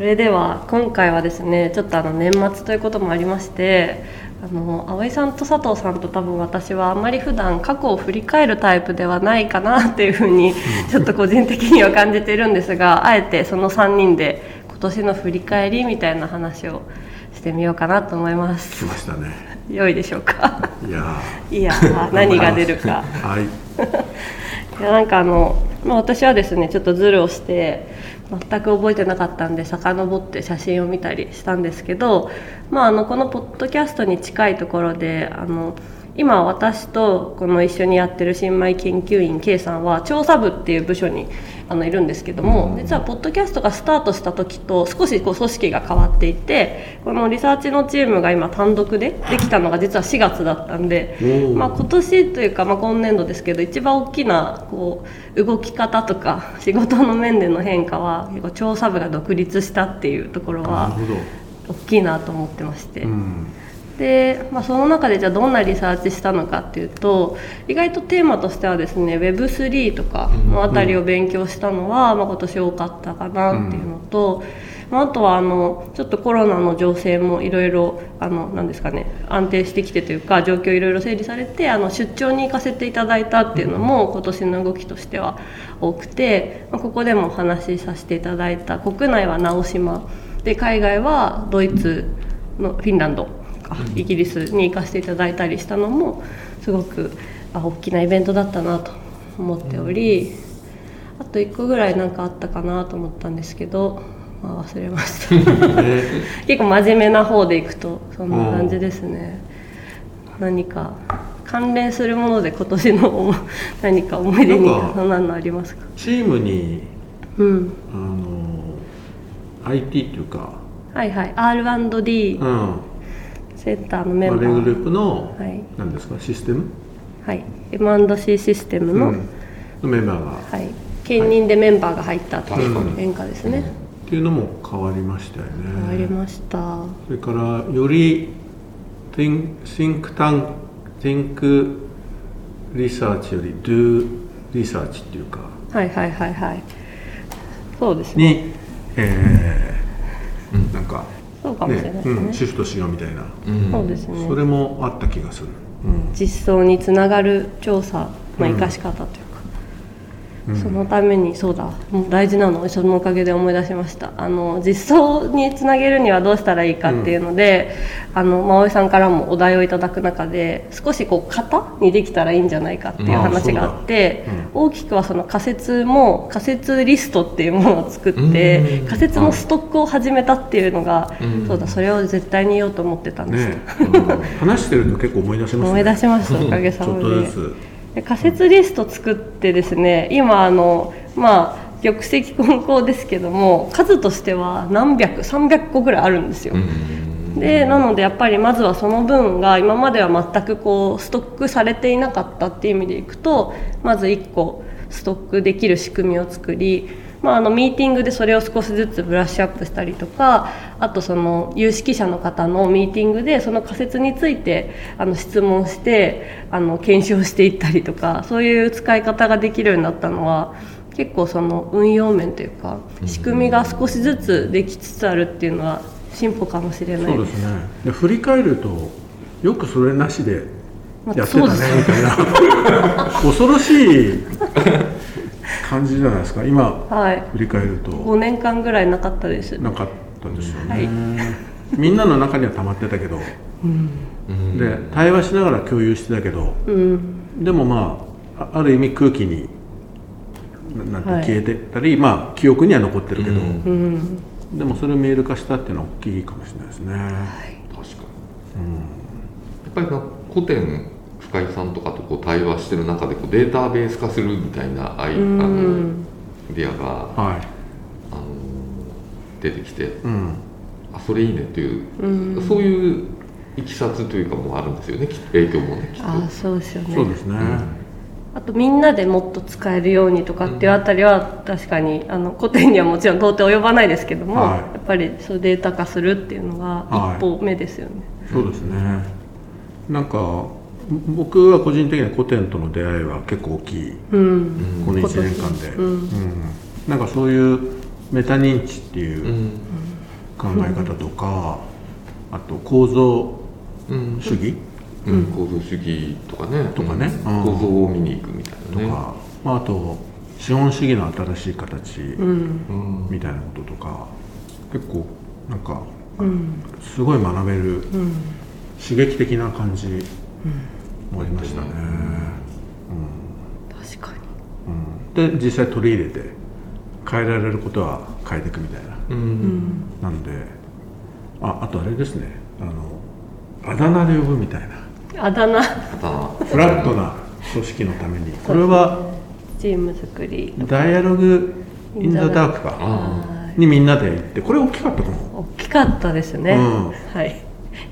それでは今回はですねちょっとあの年末ということもありましてあの葵さんと佐藤さんと多分私はあんまり普段過去を振り返るタイプではないかなっていうふうにちょっと個人的には感じているんですがあえてその3人で今年の振り返りみたいな話をしてみようかなと思います。来ましたね。良いでしょうか？いやいや何が出るか。はい。いやなんかあの、まあ、私はですねちょっとズルをして全く覚えてなかったんで遡って写真を見たりしたんですけど、まあ、あのこのポッドキャストに近いところであの今私とこの一緒にやってる新米研究員 K さんは調査部っていう部署にあのいるんですけども実はポッドキャストがスタートした時と少しこう組織が変わっていてこのリサーチのチームが今単独でできたのが実は4月だったんで、まあ、今年というか、まあ、今年度ですけど一番大きなこう動き方とか仕事の面での変化は結構調査部が独立したっていうところは大きいなと思ってまして。うんで、まあ、その中でじゃあどんなリサーチしたのかっていうと意外とテーマとしてはですね Web3 とかのあたりを勉強したのは、まあ、今年多かったかなっていうのと、まあ、あとはあのちょっとコロナの情勢もいろいろあのなんですかね安定してきてというか状況いろいろ整理されてあの出張に行かせていただいたっていうのも今年の動きとしては多くて、まあ、ここでもお話しさせていただいた国内は直島で海外はドイツのフィンランドかイギリスに行かせていただいたりしたのもすごくあ大きなイベントだったなと思っておりあと1個ぐらいなんかあったかなと思ったんですけど、まあ、忘れました。ね 結構真面目な方でいくとそんな感じですね。何か関連するもので今年の 何か思い出にそんなのありますか？チームにうん。あの IT っていうか、はいはい。R&D うんセンターのメンババレーグルーープの、はい。何ですか？システム、はい。M&C システムの、うん。のメンバーが、はい、兼任でメンバーが入ったってい。う変化ですね、っていうのも変わりましたよね。変わりました。それからより think, think tank think リサーチより do リサーチっていうか。はいはいはいはい。そうですね。に、えーなんかそうかもしれないですね。うん、シフトしようみたいな、うん。そうですね。それもあった気がする、実装につながる調査の生かし方というか、そのためにそうだもう大事なの。をそのおかげで思い出しました。あの実装につなげるにはどうしたらいいかっていうので、あの真央さんからもお題をいただく中で少しこう型にできたらいいんじゃないかっていう話があって、大きくはその仮説も仮説リストっていうものを作ってうん。仮説のストックを始めたっていうのが、うん。そうだそれを絶対に言おうと思ってたんです、ね、話してると結構思い出しますね。思い出しましたおかげさ ちょまでで仮説リスト作ってですね今あのまあ玉石混交ですけども数としては何百300個ぐらいあるんですよ、でなのでやっぱりまずはその分が今までは全くこうストックされていなかったっていう意味でいくとまず1個ストックできる仕組みを作り、まあ、あのミーティングでそれを少しずつブラッシュアップしたりとかあとその有識者の方のミーティングでその仮説についてあの質問してあの検証していったりとかそういう使い方ができるようになったのは結構その運用面というか仕組みが少しずつできつつあるっていうのは進歩かもしれないで。そうですすね。で振り返るとよくそれなしでまあやってたねみたいな。恐ろしい感じじゃないですか？今はい。振り返ると。5年間ぐらいなかったです。なかったですよね、はい。みんなの中には溜まってたけど、で対話しながら共有してたけど。うん。でもまああある意味空気にななんてはい消えてたり、まあ記憶には残ってるけど、うん。うんでもそれを見える化したっていうのは大きいかもしれないですね、確かに、やっぱりな古典深井さんとかとこう対話してる中でこうデータベース化するみたいなアイあうのんディアがはい。あの出てきてうん。あそれいいねっていう、うん。そういういきさつというかもあるんですよねきっと影響もねきっと。ああそうですよね。そうですね、あとみんなでもっと使えるようにとかっていうあたりは確かにあの古典にはもちろん到底及ばないですけども、はい。やっぱりそうデータ化するっていうのがはい。一歩目ですよね、そうですね。なんか僕は個人的には古典との出会いは結構大きい。うん。この1年間で、うん。うん。なんかそういうメタ認知っていう、考え方とか、あと構造うん。主義？うん、構造主義とかね。とかね。構造を見に行くみたいなね。とか、まあ、あと資本主義の新しい形みたいなこととか。結構なんかうん。すごい学べるうん。刺激的な感じもありましたね、確かに。うん、で実際取り入れて変えられることは変えていくみたいな。うん。なんでああとあれですね。あのあだ名で呼ぶみたいな。あだ名。フラットな組織のために。これはチーム作りダイアログ・イン・ザ・ダークか。あにみんなで行ってこれ大きかったかも大きかったですね、うん。はい。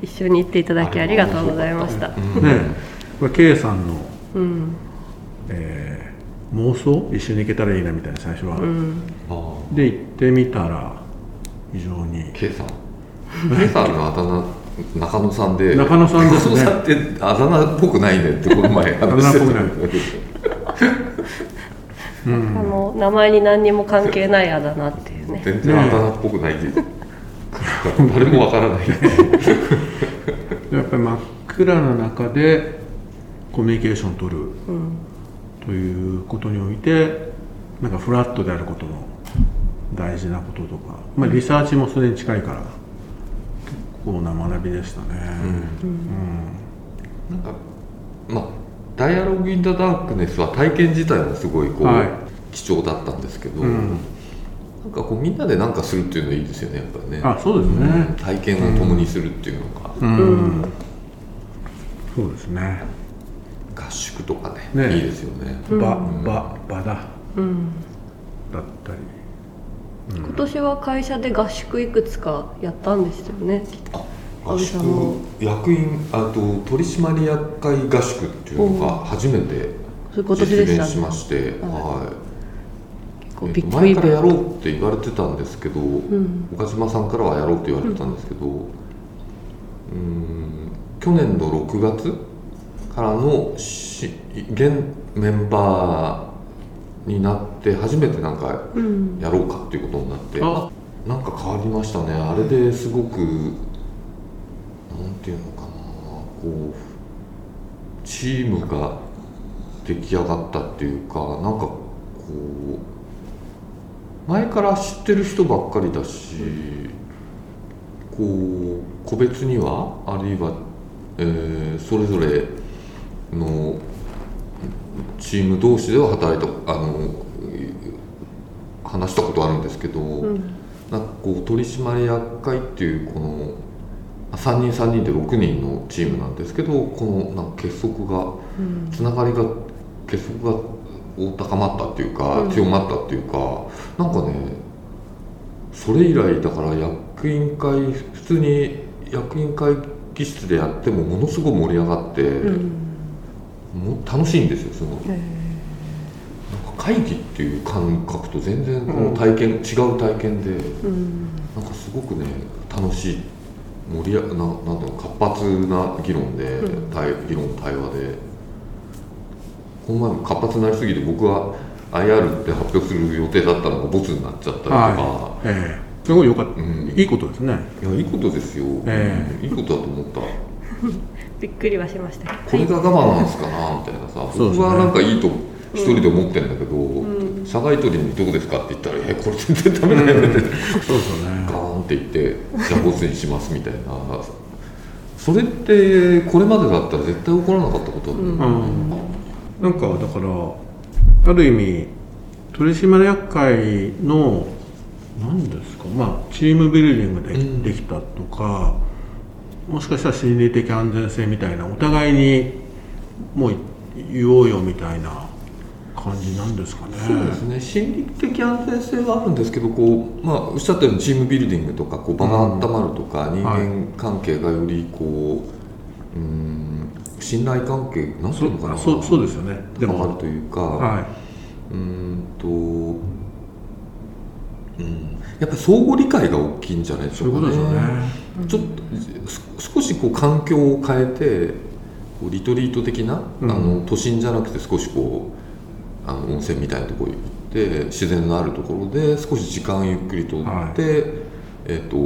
一緒に行っていただきありがとうございました。うんねこれ K さんの、うん。えー妄想？一緒に行けたらいいなみたいな最初は、うん。あで行ってみたら非常に。K さん。K さんのあだ名中野さんで。中野さんですね。中野さんってあだ名っぽくないね。ってこの前話してた。あだ名っぽくない。あの名前に何にも関係ないあだ名っていうね。全然あだ名っぽくない。誰もわからない。やっぱり真っ暗な中でコミュニケーションを取るうん。ということにおいてなんかフラットであることの大事なこととか、まあ、リサーチもそれに近いから結構な学びでしたね、なんかまあ「ダイアログ・イン・ザ・ダークネス」は体験自体もすごいこう、はい。貴重だったんですけど、うん。なんかこうみんなで何かするっていうのいいですよねやっぱりね。あそうですね。ん。体験を共にするっていうのが、うん、そうですね合宿とかねねいいですよね、場場場だ。うん。だったり。今年は会社で合宿いくつかやったんですよね。あ合宿役員あと取締役会合宿っていうのが初めて実現しまして、はい。えっと前からやろうって言われてたんですけど、ん。岡島さんからはやろうって言われてたんですけど、うーん去年の6月からのし現メンバーになって初めてなんかうん。やろうかっていうことになって、あ。なんか変わりましたね。あれですごくなんていうのかなこうチームが出来上がったっていうかなんかこう前から知ってる人ばっかりだしこう個別にはあるいは、えーそれぞれのチーム同士では働いたあの話したことあるんですけど、うん。なんかこう取締役会っていうこの3人3人で6人のチームなんですけどこのなんか結束がうん。つながりが結束が高まったっていうか、うん。強まったっていうかなんかねそれ以来だから役員会普通に役員会議室でやってもものすごい盛り上がって、うんもう楽しいんですよすごい。えなんか会議っていう感覚と全然この体験、違う体験でーうん。なんかすごくね楽しい盛りななんだろう活発な議論で、うん。対議論対話で。この前も活発になりすぎて僕は IR って発表する予定だったのがボツになっちゃったりとか、はい。ええ。すごいよかった、うん。いいことですね。い、やいいことですよ、えいいことだと思った びっくりはしました。これが我慢なんですかなみたいなさ、そうですね。僕はなんかいいと一人で思ってんだけど、ん。社外取りにどうですかって言ったら「えこれ全然ダメだよね」って。そうですよね。ガーンって言ってじゃあボツにしますみたいな。それってこれまでだったら絶対起こらなかったことう、うん。なんかだからある意味取締役会の何ですかまあチームビルディングでうんできたとか、もしかしたら心理的安全性みたいなお互いにもう言おうよみたいな感じなんですかね。そうですね心理的安全性はあるんですけどこう、まあ、おっしゃったようにチームビルディングとかこう場が温まるとか、人間関係がよりこううん信頼関係なんていうのかなそうそうですよね。で高まるもというか、はうーんと、うん、やっぱり相互理解が大きいんじゃないでしょうかね。ことですよね。ちょっとす少しこう環境を変えてこうリトリート的な、うんあの都心じゃなくて少しこうあの温泉みたいなところに行って自然のあるところで少し時間ゆっくりとって、はいええっ、と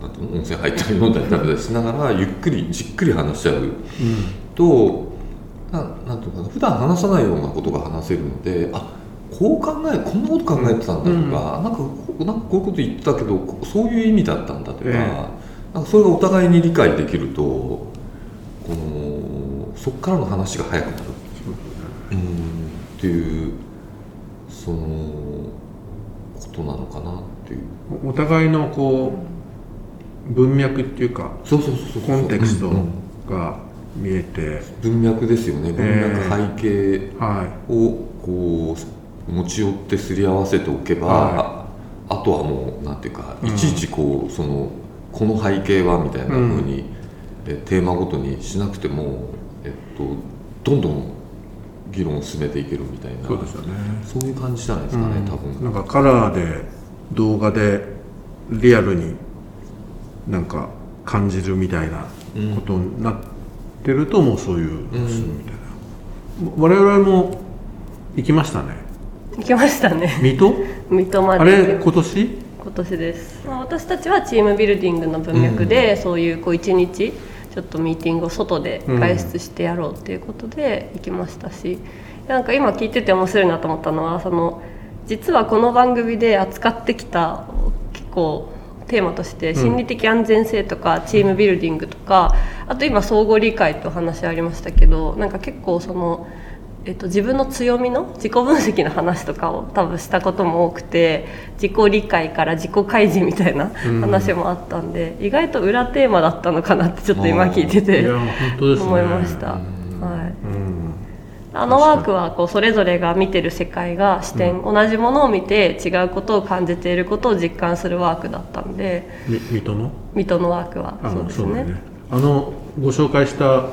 なん温泉入ったり飲んだり食べたりしながらゆっくりじっくり話し合うと、ななんていうのかな普段話さないようなことが話せるのであこう考えこんなこと考えてたんだとか、うん。なんかこなんかこういうこと言ってたけどこそういう意味だったんだとか,、えなんかそれがお互いに理解できるとこのそこからの話が早くなる。うん。っていうそのことなのかなっていう。お互いのこう文脈っていうかそうそうそうそうコンテクストが見えて、文脈ですよね。文脈、背景はをこう持ち寄ってすり合わせておけば、はあとはもうなんていうか、うん。いちいちこうそのこの背景はみたいなふうに、えテーマごとにしなくても、えっと、どんどん議論を進めていけるみたいいな。そうですよね。そういう感じじゃないですかね、多分。なんかカラーで動画でリアルになんか感じるみたいなことになってるともうそういうのするみたいな、我々も行きましたね行きましたね。水戸？水戸まで。あれ今年？今年です、まあ、私たちはチームビルディングの文脈で、そういうこう一日ちょっとミーティングを外で外出してやろうっていうことで行きましたし、なんか今聞いてて面白いなと思ったのはその実はこの番組で扱ってきた結構テーマとして心理的安全性とかチームビルディングとか、あと今相互理解とお話ありましたけどなんか結構その。えっと、自分の強みの自己分析の話とかを多分したことも多くて自己理解から自己開示みたいな話もあったんで、意外と裏テーマだったのかなってちょっと今聞いていてや本当ですね。思いました、はい、うん。あのワークはこうそれぞれが見てる世界が視点、同じものを見て違うことを感じていることを実感するワークだったんでみ水戸の？水戸のワークは。あそうですね。だね。あのご紹介した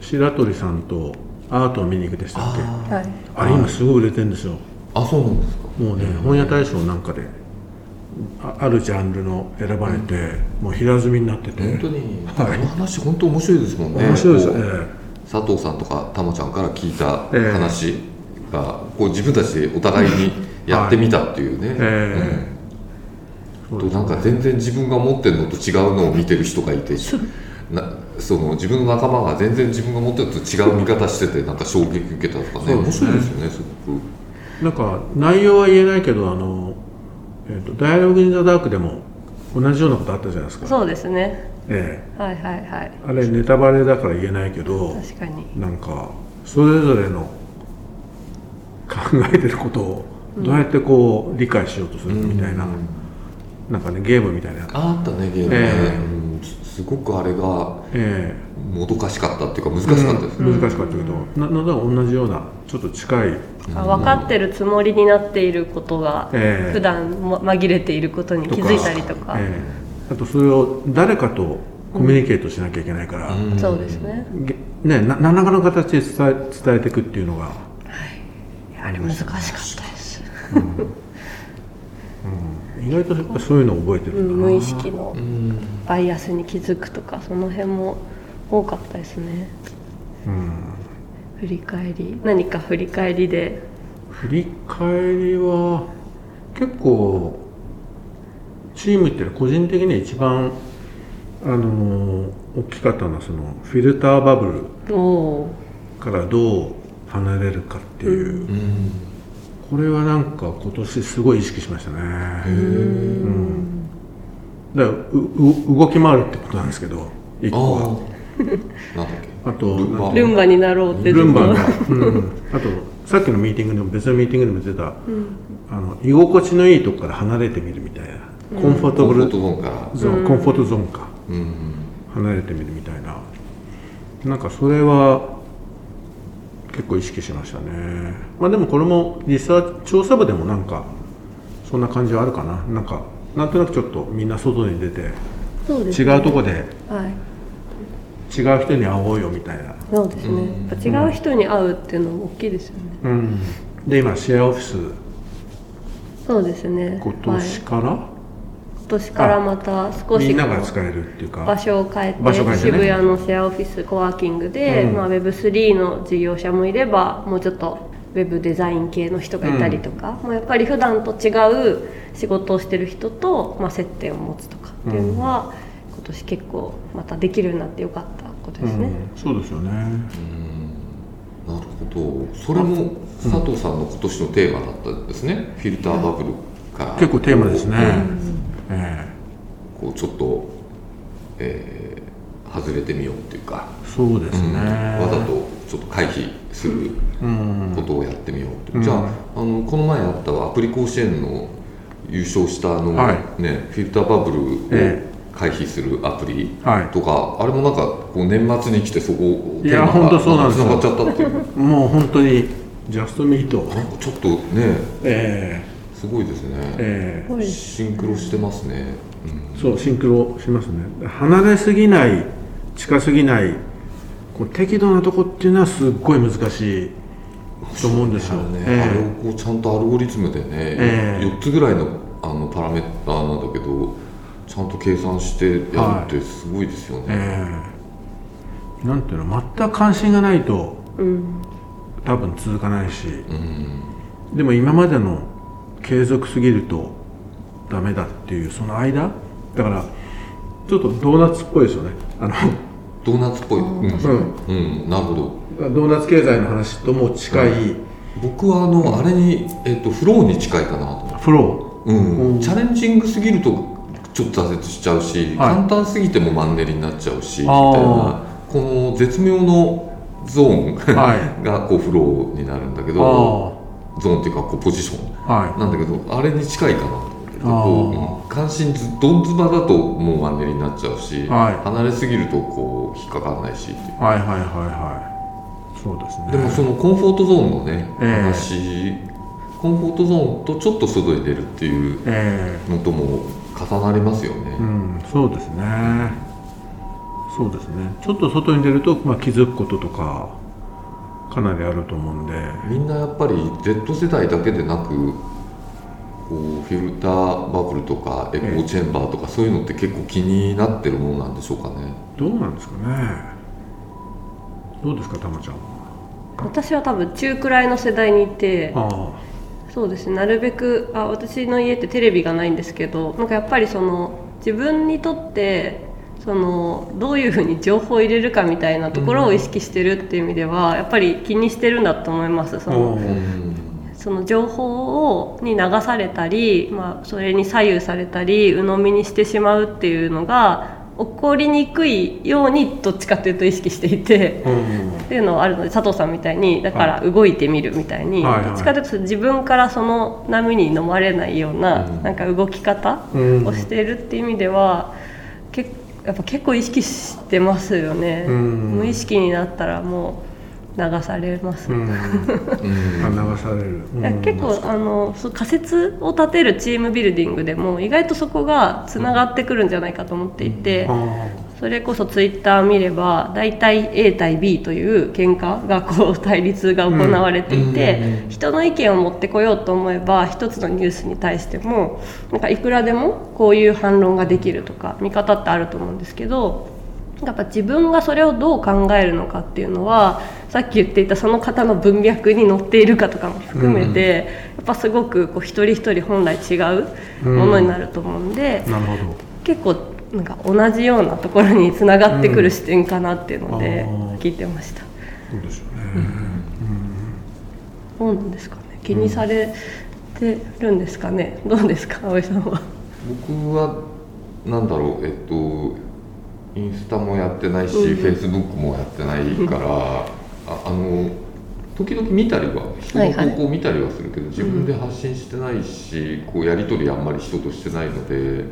白鳥さんとアートを見に行くでしたっけ？はい、あれ今すごい売れてるんですよ。あそうなんですか？もうね本屋大賞なんかでああるジャンルの選ばれて、もう平積みになってて。本当に、はい。あの話本当面白いですもんね。面白いですよ。こうえ佐藤さんとかたまちゃんから聞いたええ。話が、こう自分たちでお互いにやってみたっていうね、えうんとなんか全然自分が持ってるのと違うのを見てる人がいて。な その自分の仲間が全然自分が持ってるのと違う見方しててなんか衝撃受けたとかね。面そうですね。白いですよねすごく。えなんか内容は言えないけどあの、えーと「ダイアログ・イン・ザ・ダーク」でも同じようなことあったじゃないですか。そうですね。えはいはいはい。えあれネタバレだから言えないけど確かに。なんかそれぞれの考えてることをどうやってこう理解しようとするかみたいな、なんかねゲームみたいな。ああったねゲームね、ええ。うんすごくあれがえもどかしかったっていうか難しかったです。ね、え難しかったけど、ななんだか同じようなちょっと近い。あ分かってるつもりになっていることがええ。普段も紛れていることに気づいたりとか、ええ。あとそれを誰かとコミュニケートしなきゃいけないから、うん。そうですね。げねな何らかの形で伝え伝えていくっていうのが、い。やあれ難しかったです、意外とやっぱそういうのを覚えてうん、るんだな、無意識の。うん。バイアスに気づくとかその辺も多かったですね。うん。振り返り。何か振り返りで。振り返りは結構チームっていうのは個人的には一番あの大きかったのはそのフィルターバブルからどう離れるかっていう、うんこれはなんか今年すごい意識しましたね。うん。だからうう動き回るってことなんですけど一個は。あ とルンバ。ルンバになろうってルンバの、ずっうん、あとさっきのミーティングでも別のミーティングでも出た、あの居心地のいいとこから離れてみるみたいな、コンフォートブルゾーンから。ゾーンコンフォートゾーンかうん。離れてみるみたいな。なんかそれは結構意識しましたね。まあでもこれもリサーチ調査部でもなんかそんな感じはあるかな。なんかなんとなくちょっとみんな外に出てそうです違うとこではい。違う人に会おうよみたいな。そうですね、やっぱ違う人に会うっていうのも大きいですよね、うん。で今シェアオフィスそうですね。今はい年から、今年からまた少しみんなが使えるっていうか。場所を変えて場所変えてね。渋谷のシェアオフィスコワーキングで、うん。まあ、Web3 の事業者もいればもうちょっとウェブデザイン系の人がいたりとか、まあ、やっぱり普段と違う仕事をしてる人と、まあ、接点を持つとかっていうのは、今年結構またできるようになってよかったことですね。うん。そうですよね。なるほど。それも佐藤さんの今年のテーマだったんですね、フィルターバブルから。結構テーマですね、こうえこうちょっと、えー外れてみようっていうか、えそうですね、わざとちょっと回避するうん。ことをやってみようって、うん。じゃああのこの前あったアプリ甲子園の優勝したあの、はね、フィルターバブルをえ回避するアプリはい。とか、あれもなんかこう年末に来てそこいや本当そうなんですよ。つながっちゃったっていう。もう本当にジャストミートなんかちょっとねえすごいですね、ええ。えシンクロしてますね、うん。そうシンクロしますね。離れすぎない近すぎないこう適度なとこっていうのはすっごい難しいと思うんですよ、ね。えあれをこうちゃんとアルゴリズムでね、ええ。4つぐらいのあのパラメーターなんだけどちゃんと計算してやるってすごいですよね、ええ。なんていうの全く関心がないとうん。多分続かないし。うん。でも今までの継続すぎるとダメだっていうその間？だからちょっとドーナツっぽいですよね。あのドーナツっぽい、うん。うん。うん、なるほど。ドーナツ経済の話とも近い。僕はあの、あれに、えっとフローに近いかなと。フロうん。うん。チャレンジングすぎるとちょっと挫折しちゃうし、はい。簡単すぎてもマンネリになっちゃうしみたいあな。この絶妙のゾーンは がこうフローになるんだけーどあゾーンっていうかこうポジション。なんだけどあれに近いかなと思って関心ずどんずばだともうマンネリになっちゃうし、はい。離れすぎるとこう引っかかんないしっていう。はいはいはいはい。そうですね。でもそのコンフォートゾーンのね、ええ。話コンフォートゾーンとちょっと外に出るっていうえのとも重なりますよね、えうんそうですね。そうですね。ちょっと外に出ると、まあ、気づくこととかかなりあると思うんで。みんなやっぱり Z 世代だけでなくこうフィルターバブルとかエコーチェンバーとかそういうのって結構気になってるものなんでしょうかね。どうなんですかね。どうですかたまちゃん私は多分中くらいの世代にいてあそうですねなるべくあ。私の家ってテレビがないんですけどなんかやっぱりその自分にとってそのどういうふうに情報を入れるかみたいなところを意識してるっていう意味では、やっぱり気にしてるんだと思います。そあのうん。その情報をに流されたり、まあ、それに左右されたり鵜呑みにしてしまうっていうのが起こりにくいようにどっちかというと意識していて。うん。っていうのはあるので佐藤さんみたいにだから動いてみるみたいに、はいはい。どっちかというと自分からその波に飲まれないような,、うん。なんか動き方うん。をしているっていう意味では、けやっぱ結構意識してますよね、うん。無意識になったらもう流されます、うん。うん。あ流される、うん。いや結構あの仮説を立てるチームビルディングでも意外とそこがつながってくるんじゃないかと思っていて、あそれこそツイッター見れば大体 A 対 B という喧嘩がこう対立が行われていて、うんうんうん人の意見を持ってこようと思えば一つのニュースに対してもなんかいくらでもこういう反論ができるとか見方ってあると思うんですけどやっぱ自分がそれをどう考えるのかっていうのはさっき言っていたその方の文脈に載っているかとかも含めて、やっぱすごくこう一人一人本来違うものになると思うんで。あなるほど。結構なんか同じようなところにつながってくる視点かなっていうので聞いてました、そうですよね、どうなんですかね？気にされてるんですかね？どうですか？葵さんは。僕はなんだろう？えっとインスタもやってないし、うん。フェイスブックもやってないから、ああの時々見たりは人の投稿を見たりはするけど、自分で発信してないし、こうやり取りあんまり人としてないので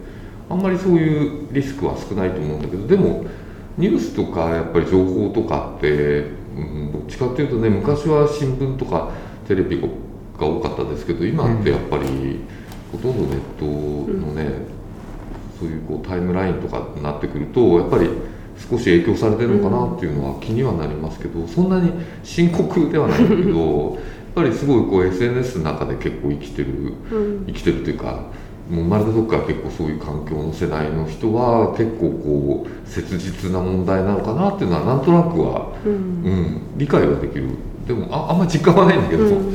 あんまりそういうリスクは少ないと思うんだけどでもニュースとかやっぱり情報とかって、うん、どっちかっていうとね昔は新聞とかテレビが多かったですけど今ってやっぱり、ほとんどネットのね、そういうこうタイムラインとかになってくるとやっぱり少し影響されてるのかなっていうのは気にはなりますけど、そんなに深刻ではないんだけど やっぱりすごいこう SNS の中で結構生きてるうん。生きてるというかもう生まれた時から結構そういう環境の世代の人は結構こう切実な問題なのかなっていうのはなんとなくは、うん。うん、理解はできる。でもああんま実感はないんだけど、うん、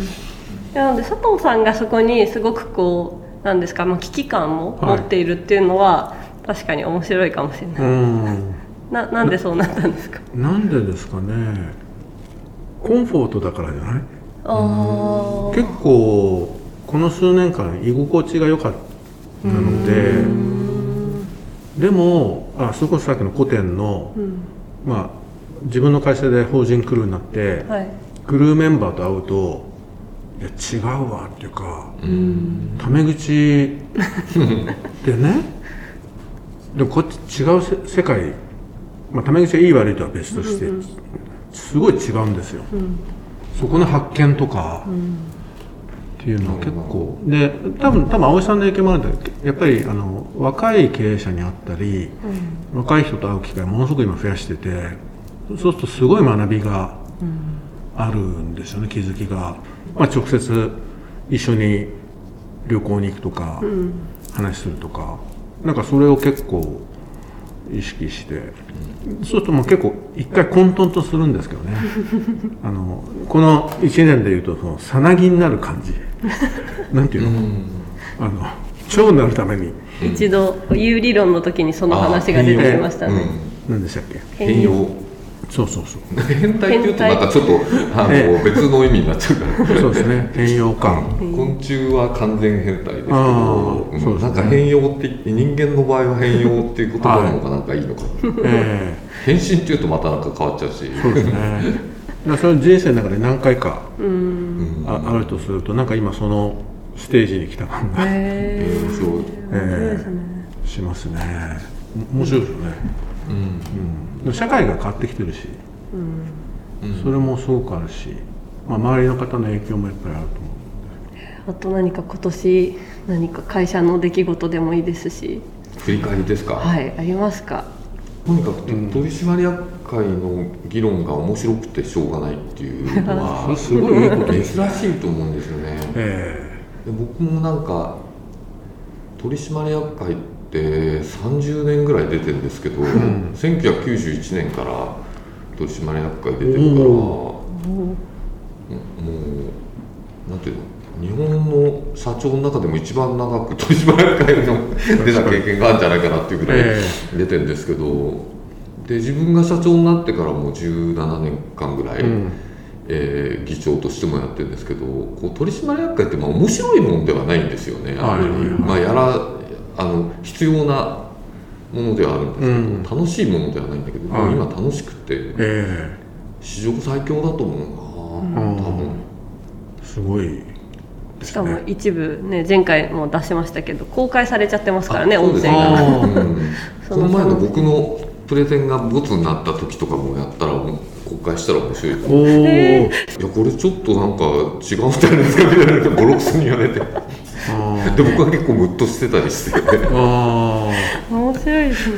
なので佐藤さんがそこにすごくこうなんですか、まあ、危機感も持っているっていうのは、確かに面白いかもしれない、うん。ななんでそうなったんですか？なんでですかね。コンフォートだからじゃない？結構この数年間居心地が良かったのででもあそれこそさっきの古典の、うん。まあ自分の会社で法人クルーになって、はい。クルーメンバーと会うといや違うわっていうか、タメ口でね。でもこっち違うせ世界、まあ、タメ口がいい悪いとは別として、すごい違うんですよ、そこの発見とか、っていうのは結構。で多分多分葵さんの影響もあるんだけどやっぱりあの若い経営者に会ったり、若い人と会う機会ものすごく今増やしててそうするとすごい学びがあるんですよね気づきが、まあ、直接一緒に旅行に行くとか、話するとか。なんかそれを結構意識して、そうするともう結構一回混沌とするんですけどね。あのこの1年でいうとそのさなぎになる感じ。なんていうの、あの蝶になるために。一度有理論の時にその話が出てきましたね、何でしたっけ？変容そうそうそう。変態っていうとなんかちょっとあの、え別の意味になっちゃうから。そうですね。変容感。昆虫は完全変態ですけあど、うですね。なんか変容って人間の場合は変容っていう言葉の方がなんかいいのかな、え変身っていうとまたなんか変わっちゃうし。えそうですね。だからそれ人生の中で何回かああるとするとなんか今そのステージに来た感が。へえ。ーそう。ええ。しますね。お面白いですよね、うん、社会が変わってきてるし、それもすごくあるし、まあ、周りの方の影響もやっぱりあると思う。あと何か今年何か会社の出来事でもいいですし。振り返りですか、はいありますか？とにかく取締役会の議論が面白くてしょうがないっていうのはそれ すごいいいこと珍しいと思うんですよね。えで僕もなんか取締役会って30年ぐらい出てるんですけど、1991年から取締役会出てるから、おもうなんていうの日本の社長の中でも一番長く取締役会の出た経験があるんじゃないかなっていうぐらいえ出てるんですけど、で自分が社長になってからもう17年間ぐらい、ん。えー議長としてもやってるんですけどこう取締役会ってまあ面白いもんではないんですよね、まあ、やらあの必要なものではあるんですけど、うん。楽しいものではないんだけど、はい。今楽しくてええ。史上最強だと思うな、うん。多分。えすごい。ですしかもね一部ね前回も出しましたけど公開されちゃってますからね音声が。うん。そのこの前の僕のプレゼンがボツになった時とかもやったらもう公開したら面白いと思う。おいやこれちょっとなんか違うんじゃないですかみたいなボロクソに言われてであ僕は結構ムッとしてたりして面白いですね。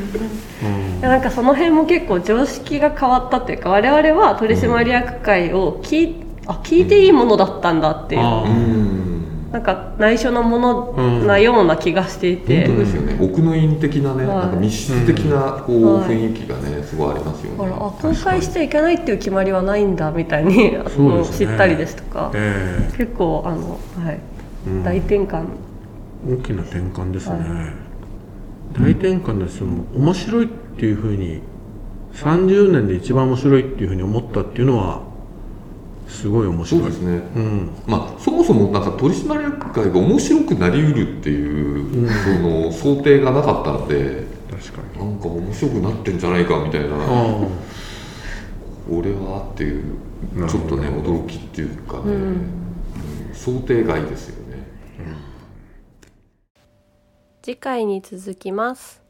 ー、うん。いやなんかその辺も結構常識が変わったっていうか我々は取締役会を聞い,、あ聞いていいものだったんだっていう、あうん。なんか内緒のものなような気がしていて、本当ですよね。奥の院的なね、はい。なんか密室的なこう、はい。雰囲気がねすごいありますよね。だからあ公開しちゃいけないっていう決まりはないんだみたいにあの、そうですね。知ったりですとか、え結構あの、はい。うん。大転換え大きな転換ですね、は大転換ですよ面白いっていうふうに30年で一番面白いっていうふうに思ったっていうのはすごい面白い。そうですね、うん。まあそもそもなんか取締役会が面白くなりうるっていう、その想定がなかったので確かに。なんか面白くなってんじゃないかみたいな。あこれはっていうちょっとね驚きっていうかね、うん。うん。想定外ですよね次回に続きます。